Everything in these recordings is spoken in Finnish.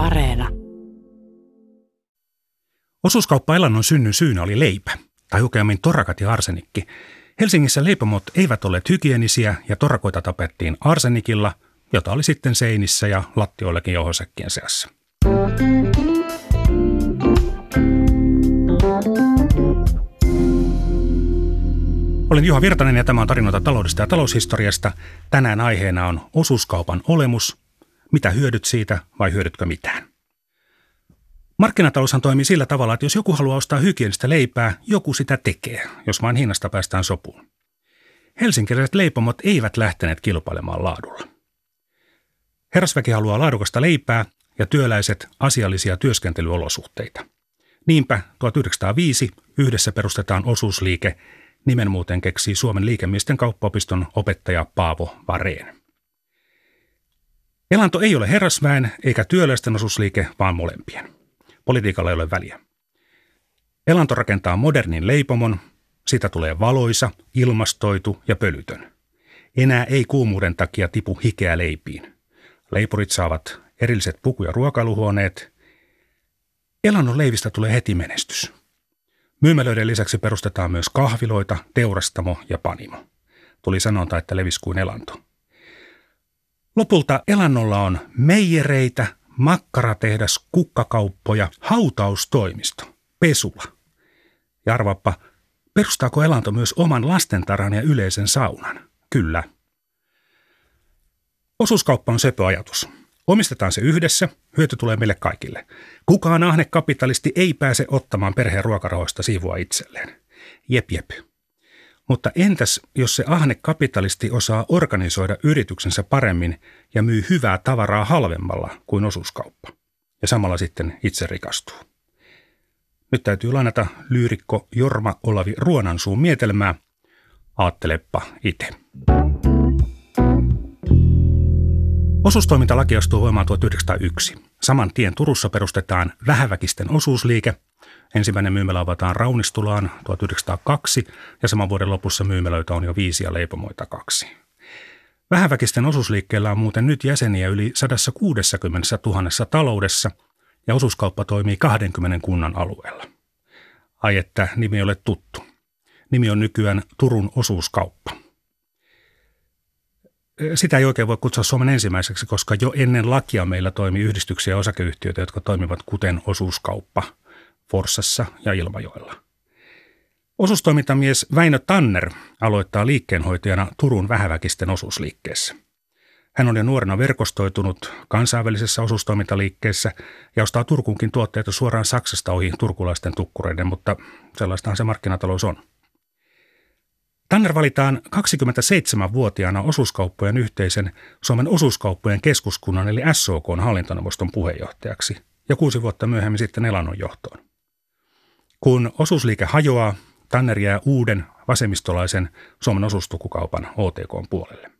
Areena. Osuuskauppa Elannon synnyn syynä oli leipä, tai oikeammin torakat ja arsenikki. Helsingissä leipomot eivät olleet hygienisiä ja torakoita tapettiin arsenikilla, jota oli sitten seinissä ja lattioillakin jouhosäkkien seassa. Olen Juha Virtanen ja tämä on tarinoita taloudesta ja taloushistoriasta. Tänään aiheena on osuuskaupan olemus. Mitä hyödyt siitä vai hyödytkö mitään? Markkinataloushan toimii sillä tavalla, että jos joku haluaa ostaa hygienistä leipää, joku sitä tekee, jos vain hinnasta päästään sopuun. Helsinkiläiset leipomot eivät lähteneet kilpailemaan laadulla. Herrasväki haluaa laadukasta leipää ja työläiset asiallisia työskentelyolosuhteita. Niinpä 1905 yhdessä perustetaan osuusliike – Nimen muuten keksii Suomen liikemiesten kauppaopiston opettaja Paavo Vareen. Elanto ei ole herrasväen eikä työläisten osuusliike, vaan molempien. Politiikalla ei ole väliä. Elanto rakentaa modernin leipomon, siitä tulee valoisa, ilmastoitu ja pölytön. Enää ei kuumuuden takia tipu hikeä leipiin. Leipurit saavat erilliset puku- ja ruokailuhuoneet. Elannon leivistä tulee heti menestys. Myymälöiden lisäksi perustetaan myös kahviloita, teurastamo ja panimo. Tuli sanonta, että levis kuin elanto. Lopulta elannolla on meijereitä, makkaratehdas, kukkakauppoja, hautaustoimisto, pesula. Ja arvappa, perustaako elanto myös oman lastentarhan ja yleisen saunan? Kyllä. Osuuskauppa on sepö ajatus. Omistetaan se yhdessä, hyöty tulee meille kaikille. Kukaan ahne kapitalisti ei pääse ottamaan perheen ruokarahoista siivua itselleen. Jep jep. Mutta entäs, jos se ahne kapitalisti osaa organisoida yrityksensä paremmin ja myy hyvää tavaraa halvemmalla kuin osuuskauppa? Ja samalla sitten itse rikastuu. Nyt täytyy lainata lyyrikko Jorma Olavi Ruonansuun mietelmää. Aattelepa itse. Osuustoimintalaki astuu voimaan 1901. Saman tien Turussa perustetaan vähäväkisten osuusliike. Ensimmäinen myymälä avataan Raunistulaan 1902 ja saman vuoden lopussa myymälöitä on jo viisi ja leipomoita kaksi. Vähäväkisten osuusliikkeellä on muuten nyt jäseniä yli 160 000 taloudessa ja osuuskauppa toimii 20 kunnan alueella. Ai että nimi ole tuttu. Nimi on nykyään Turun osuuskauppa sitä ei oikein voi kutsua Suomen ensimmäiseksi, koska jo ennen lakia meillä toimi yhdistyksiä ja osakeyhtiöitä, jotka toimivat kuten osuuskauppa Forssassa ja Ilmajoella. Osuustoimintamies Väinö Tanner aloittaa liikkeenhoitajana Turun vähäväkisten osuusliikkeessä. Hän on jo nuorena verkostoitunut kansainvälisessä osuustoimintaliikkeessä ja ostaa Turkunkin tuotteita suoraan Saksasta ohi turkulaisten tukkureiden, mutta sellaistahan se markkinatalous on. Tanner valitaan 27-vuotiaana osuuskauppojen yhteisen Suomen osuuskauppojen keskuskunnan eli SOK hallintoneuvoston puheenjohtajaksi ja kuusi vuotta myöhemmin sitten Elannon johtoon. Kun osuusliike hajoaa, Tanner jää uuden vasemmistolaisen Suomen osuustukukaupan OTK puolelle.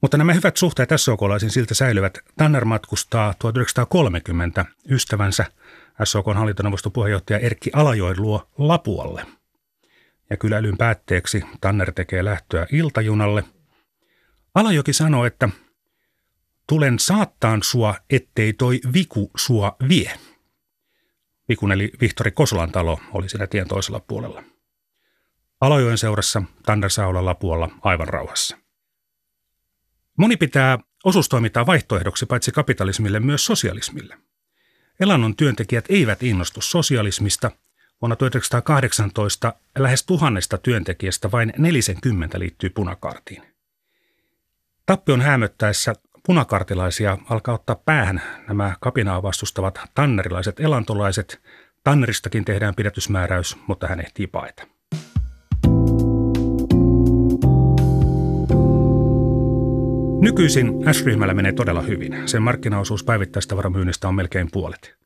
Mutta nämä hyvät suhteet SOK-laisin siltä säilyvät. Tanner matkustaa 1930 ystävänsä SOK hallintoneuvoston puheenjohtaja Erkki Alajoen luo Lapualle – ja kyläilyn päätteeksi Tanner tekee lähtöä iltajunalle. Alajoki sanoo, että tulen saattaan sua, ettei toi viku sua vie. Vikun eli Vihtori Kosolan talo oli siinä tien toisella puolella. Alajoen seurassa Tanner saa olla Lapualla aivan rauhassa. Moni pitää osuustoimintaa vaihtoehdoksi paitsi kapitalismille myös sosialismille. Elannon työntekijät eivät innostu sosialismista – Vuonna 1918 lähes tuhannesta työntekijästä vain 40 liittyy punakartiin. Tappion hämöttäessä punakartilaisia alkaa ottaa päähän nämä kapinaa vastustavat tannerilaiset elantolaiset. Tanneristakin tehdään pidätysmääräys, mutta hän ehtii paeta. Nykyisin S-ryhmällä menee todella hyvin. Sen markkinaosuus päivittäistavaramyynnistä on melkein puolet.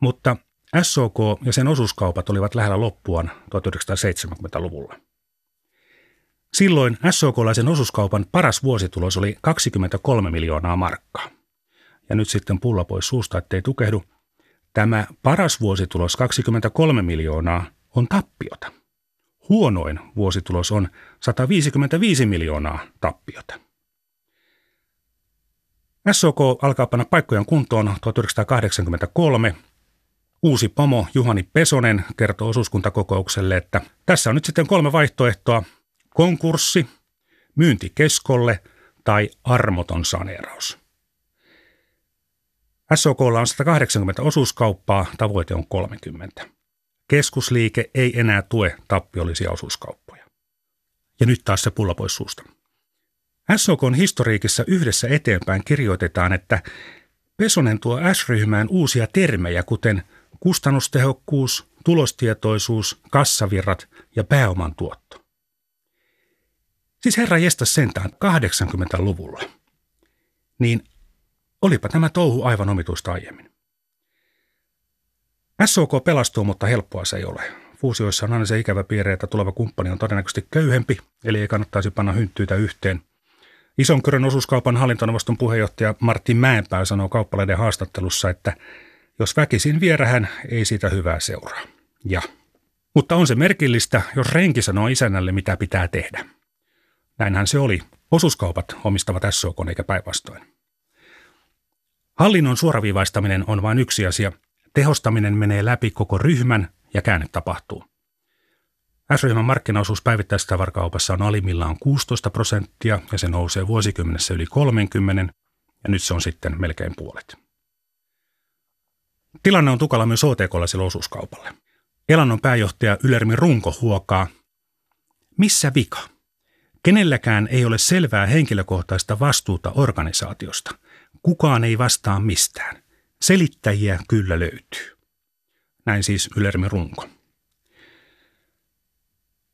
Mutta SOK ja sen osuuskaupat olivat lähellä loppuaan 1970-luvulla. Silloin SOK-laisen osuuskaupan paras vuositulos oli 23 miljoonaa markkaa. Ja nyt sitten pulla pois suusta, ettei tukehdu. Tämä paras vuositulos 23 miljoonaa on tappiota. Huonoin vuositulos on 155 miljoonaa tappiota. SOK alkaa panna paikkojen kuntoon 1983. Uusi pomo Juhani Pesonen kertoo osuuskuntakokoukselle, että tässä on nyt sitten kolme vaihtoehtoa. Konkurssi, myynti keskolle tai armoton saneeraus. SOKlla on 180 osuuskauppaa, tavoite on 30. Keskusliike ei enää tue tappiollisia osuuskauppoja. Ja nyt taas se pulla pois suusta. SOKn historiikissa yhdessä eteenpäin kirjoitetaan, että Pesonen tuo S-ryhmään uusia termejä, kuten kustannustehokkuus, tulostietoisuus, kassavirrat ja pääoman tuotto. Siis herra jesta sentään 80-luvulla. Niin olipa tämä touhu aivan omituista aiemmin. SOK pelastuu, mutta helppoa se ei ole. Fuusioissa on aina se ikävä piirre, että tuleva kumppani on todennäköisesti köyhempi, eli ei kannattaisi panna hynttyitä yhteen. Ison Kyrön osuuskaupan hallintoneuvoston puheenjohtaja Martti Mäenpää sanoo kauppaleiden haastattelussa, että jos väkisin vierähän, ei siitä hyvää seuraa. Ja. Mutta on se merkillistä, jos renki sanoo isännälle, mitä pitää tehdä. Näinhän se oli. Osuuskaupat omistavat SOK eikä päinvastoin. Hallinnon suoraviivaistaminen on vain yksi asia. Tehostaminen menee läpi koko ryhmän ja käänne tapahtuu. S-ryhmän markkinaosuus päivittäistavarakaupassa on alimmillaan 16 prosenttia ja se nousee vuosikymmenessä yli 30 ja nyt se on sitten melkein puolet. Tilanne on tukala myös OTK-laiselle osuuskaupalle. Elannon pääjohtaja Ylermi Runko huokaa, missä vika? Kenelläkään ei ole selvää henkilökohtaista vastuuta organisaatiosta. Kukaan ei vastaa mistään. Selittäjiä kyllä löytyy. Näin siis Ylermi Runko.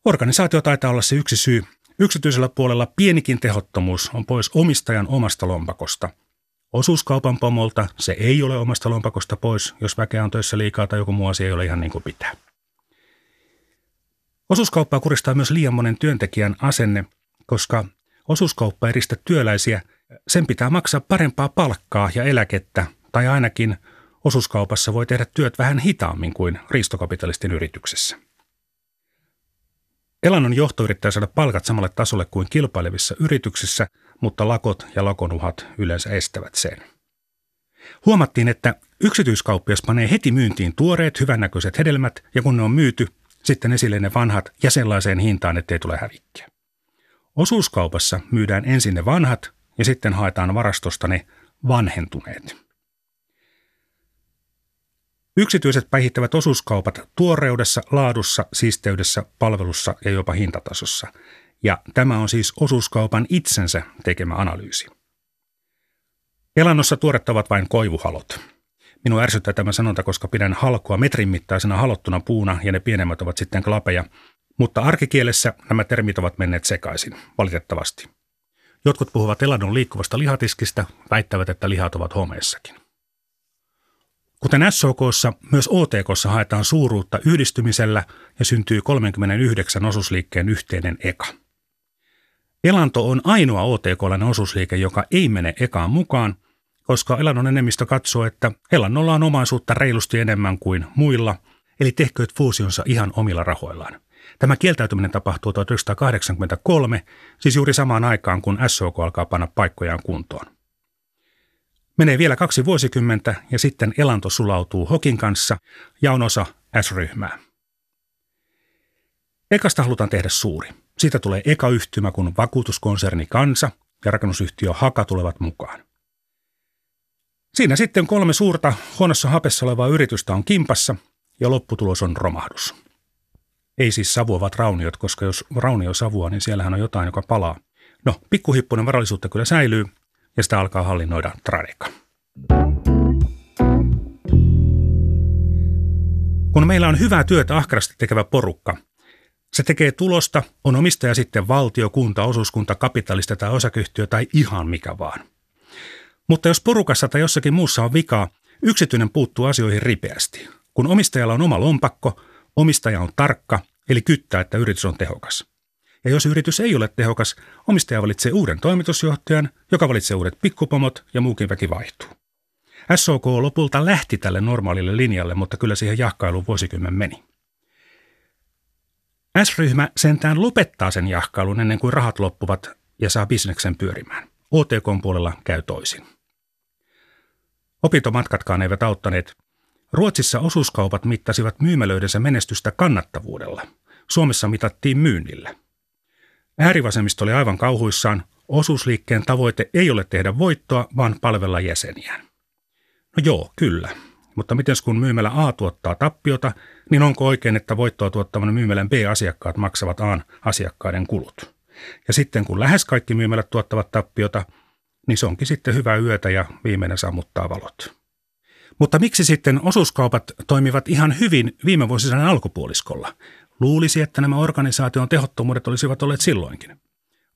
Organisaatio taitaa olla se yksi syy. Yksityisellä puolella pienikin tehottomuus on pois omistajan omasta lompakosta. Osuuskaupan pomolta se ei ole omasta lompakosta pois, jos väkeä on töissä liikaa tai joku muu asia ei ole ihan niin kuin pitää. Osuuskauppaa kuristaa myös liian monen työntekijän asenne, koska osuuskauppa eristä työläisiä, sen pitää maksaa parempaa palkkaa ja eläkettä, tai ainakin osuuskaupassa voi tehdä työt vähän hitaammin kuin riistokapitalistin yrityksessä. Elannon johto yrittää saada palkat samalle tasolle kuin kilpailevissa yrityksissä, mutta lakot ja lakonuhat yleensä estävät sen. Huomattiin, että yksityiskauppias panee heti myyntiin tuoreet, hyvännäköiset hedelmät, ja kun ne on myyty, sitten esille ne vanhat ja sellaiseen hintaan, ettei tule hävikkiä. Osuuskaupassa myydään ensin ne vanhat ja sitten haetaan varastosta ne vanhentuneet. Yksityiset päihittävät osuuskaupat tuoreudessa, laadussa, siisteydessä, palvelussa ja jopa hintatasossa. Ja tämä on siis osuuskaupan itsensä tekemä analyysi. Elannossa tuoretta ovat vain koivuhalot. Minua ärsyttää tämä sanonta, koska pidän halkoa metrin mittaisena halottuna puuna ja ne pienemmät ovat sitten klapeja. Mutta arkikielessä nämä termit ovat menneet sekaisin, valitettavasti. Jotkut puhuvat elannon liikkuvasta lihatiskistä, väittävät, että lihat ovat homeessakin. Kuten SOKssa, myös OTKssa haetaan suuruutta yhdistymisellä ja syntyy 39 osuusliikkeen yhteinen eka. Elanto on ainoa OTK-lainen osuusliike, joka ei mene ekaan mukaan, koska Elannon enemmistö katsoo, että Elannolla on omaisuutta reilusti enemmän kuin muilla, eli tehkööt fuusionsa ihan omilla rahoillaan. Tämä kieltäytyminen tapahtuu 1983, siis juuri samaan aikaan, kun SOK alkaa panna paikkojaan kuntoon. Menee vielä kaksi vuosikymmentä ja sitten elanto sulautuu Hokin kanssa ja on osa S-ryhmää. Ekasta halutaan tehdä suuri. Siitä tulee eka-yhtymä, kun vakuutuskonserni Kansa ja rakennusyhtiö Haka tulevat mukaan. Siinä sitten kolme suurta huonossa hapessa olevaa yritystä on kimpassa ja lopputulos on romahdus. Ei siis savuavat rauniot, koska jos raunio savua, niin siellähän on jotain, joka palaa. No, pikkuhippunen varallisuutta kyllä säilyy, ja sitä alkaa hallinnoida Tradeka. Kun meillä on hyvää työtä ahkerasti tekevä porukka, se tekee tulosta, on omistaja sitten valtio, kunta, osuuskunta, kapitalista tai osakeyhtiö tai ihan mikä vaan. Mutta jos porukassa tai jossakin muussa on vikaa, yksityinen puuttuu asioihin ripeästi. Kun omistajalla on oma lompakko, omistaja on tarkka, eli kyttää, että yritys on tehokas. Ja jos yritys ei ole tehokas, omistaja valitsee uuden toimitusjohtajan, joka valitsee uudet pikkupomot ja muukin väki vaihtuu. SOK lopulta lähti tälle normaalille linjalle, mutta kyllä siihen jahkailuun vuosikymmen meni. S-ryhmä sentään lopettaa sen jahkailun ennen kuin rahat loppuvat ja saa bisneksen pyörimään. OTK puolella käy toisin. Opintomatkatkaan eivät auttaneet. Ruotsissa osuuskaupat mittasivat myymälöidensä menestystä kannattavuudella. Suomessa mitattiin myynnillä. Äärivasemmisto oli aivan kauhuissaan. Osuusliikkeen tavoite ei ole tehdä voittoa, vaan palvella jäseniään. No joo, kyllä. Mutta miten kun myymälä A tuottaa tappiota, niin onko oikein, että voittoa tuottavan myymälän B-asiakkaat maksavat A asiakkaiden kulut? Ja sitten kun lähes kaikki myymälät tuottavat tappiota, niin se onkin sitten hyvää yötä ja viimeinen sammuttaa valot. Mutta miksi sitten osuuskaupat toimivat ihan hyvin viime vuosisadan alkupuoliskolla? Luulisi, että nämä organisaation tehottomuudet olisivat olleet silloinkin.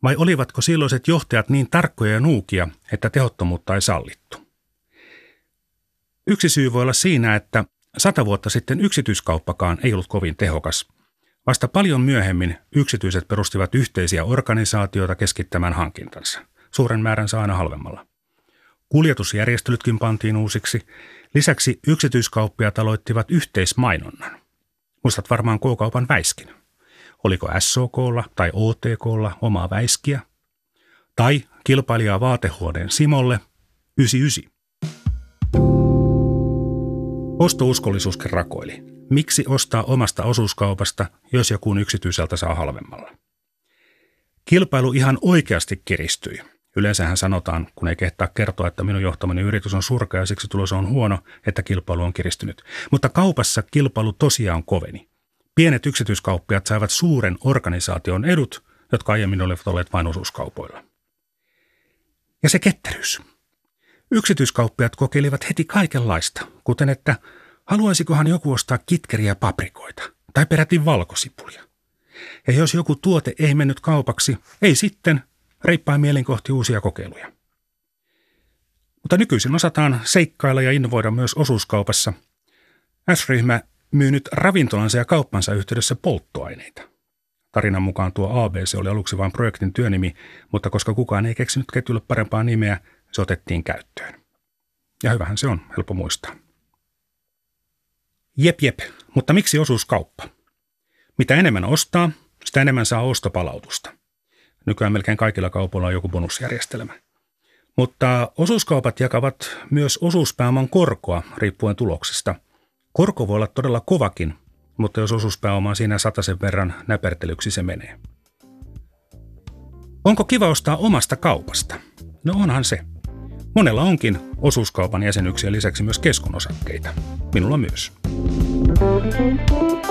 Vai olivatko silloiset johtajat niin tarkkoja ja nuukia, että tehottomuutta ei sallittu? Yksi syy voi olla siinä, että sata vuotta sitten yksityiskauppakaan ei ollut kovin tehokas. Vasta paljon myöhemmin yksityiset perustivat yhteisiä organisaatioita keskittämään hankintansa. Suuren määrän saa aina halvemmalla. Kuljetusjärjestelytkin pantiin uusiksi. Lisäksi yksityiskauppiaat aloittivat yhteismainonnan. Muistat varmaan K-kaupan väiskin. Oliko SOKlla tai OTKlla omaa väiskiä? Tai kilpailijaa vaatehuoneen Simolle 99. Ostouskollisuuskin rakoili. Miksi ostaa omasta osuuskaupasta, jos joku yksityiseltä saa halvemmalla? Kilpailu ihan oikeasti kiristyi. Yleensähän sanotaan, kun ei kehtaa kertoa, että minun johtamani yritys on surkea ja siksi tulos on huono, että kilpailu on kiristynyt. Mutta kaupassa kilpailu tosiaan koveni. Pienet yksityiskauppiat saivat suuren organisaation edut, jotka aiemmin olivat olleet vain osuuskaupoilla. Ja se ketteryys. Yksityiskauppiat kokeilivat heti kaikenlaista, kuten että haluaisikohan joku ostaa kitkeriä paprikoita tai peräti valkosipulia. Ja jos joku tuote ei mennyt kaupaksi, ei sitten reippaa mielin kohti uusia kokeiluja. Mutta nykyisin osataan seikkailla ja innovoida myös osuuskaupassa. S-ryhmä myy nyt ravintolansa ja kauppansa yhteydessä polttoaineita. Tarinan mukaan tuo ABC oli aluksi vain projektin työnimi, mutta koska kukaan ei keksinyt ketjulle parempaa nimeä, se otettiin käyttöön. Ja hyvähän se on, helppo muistaa. Jep jep, mutta miksi osuuskauppa? Mitä enemmän ostaa, sitä enemmän saa ostopalautusta. Nykyään melkein kaikilla kaupoilla on joku bonusjärjestelmä. Mutta osuuskaupat jakavat myös osuuspääoman korkoa riippuen tuloksesta. Korko voi olla todella kovakin, mutta jos osuuspääoma on siinä sen verran, näpertelyksi se menee. Onko kiva ostaa omasta kaupasta? No onhan se. Monella onkin osuuskaupan jäsenyksiä lisäksi myös keskunosakkeita. Minulla myös. Thank you.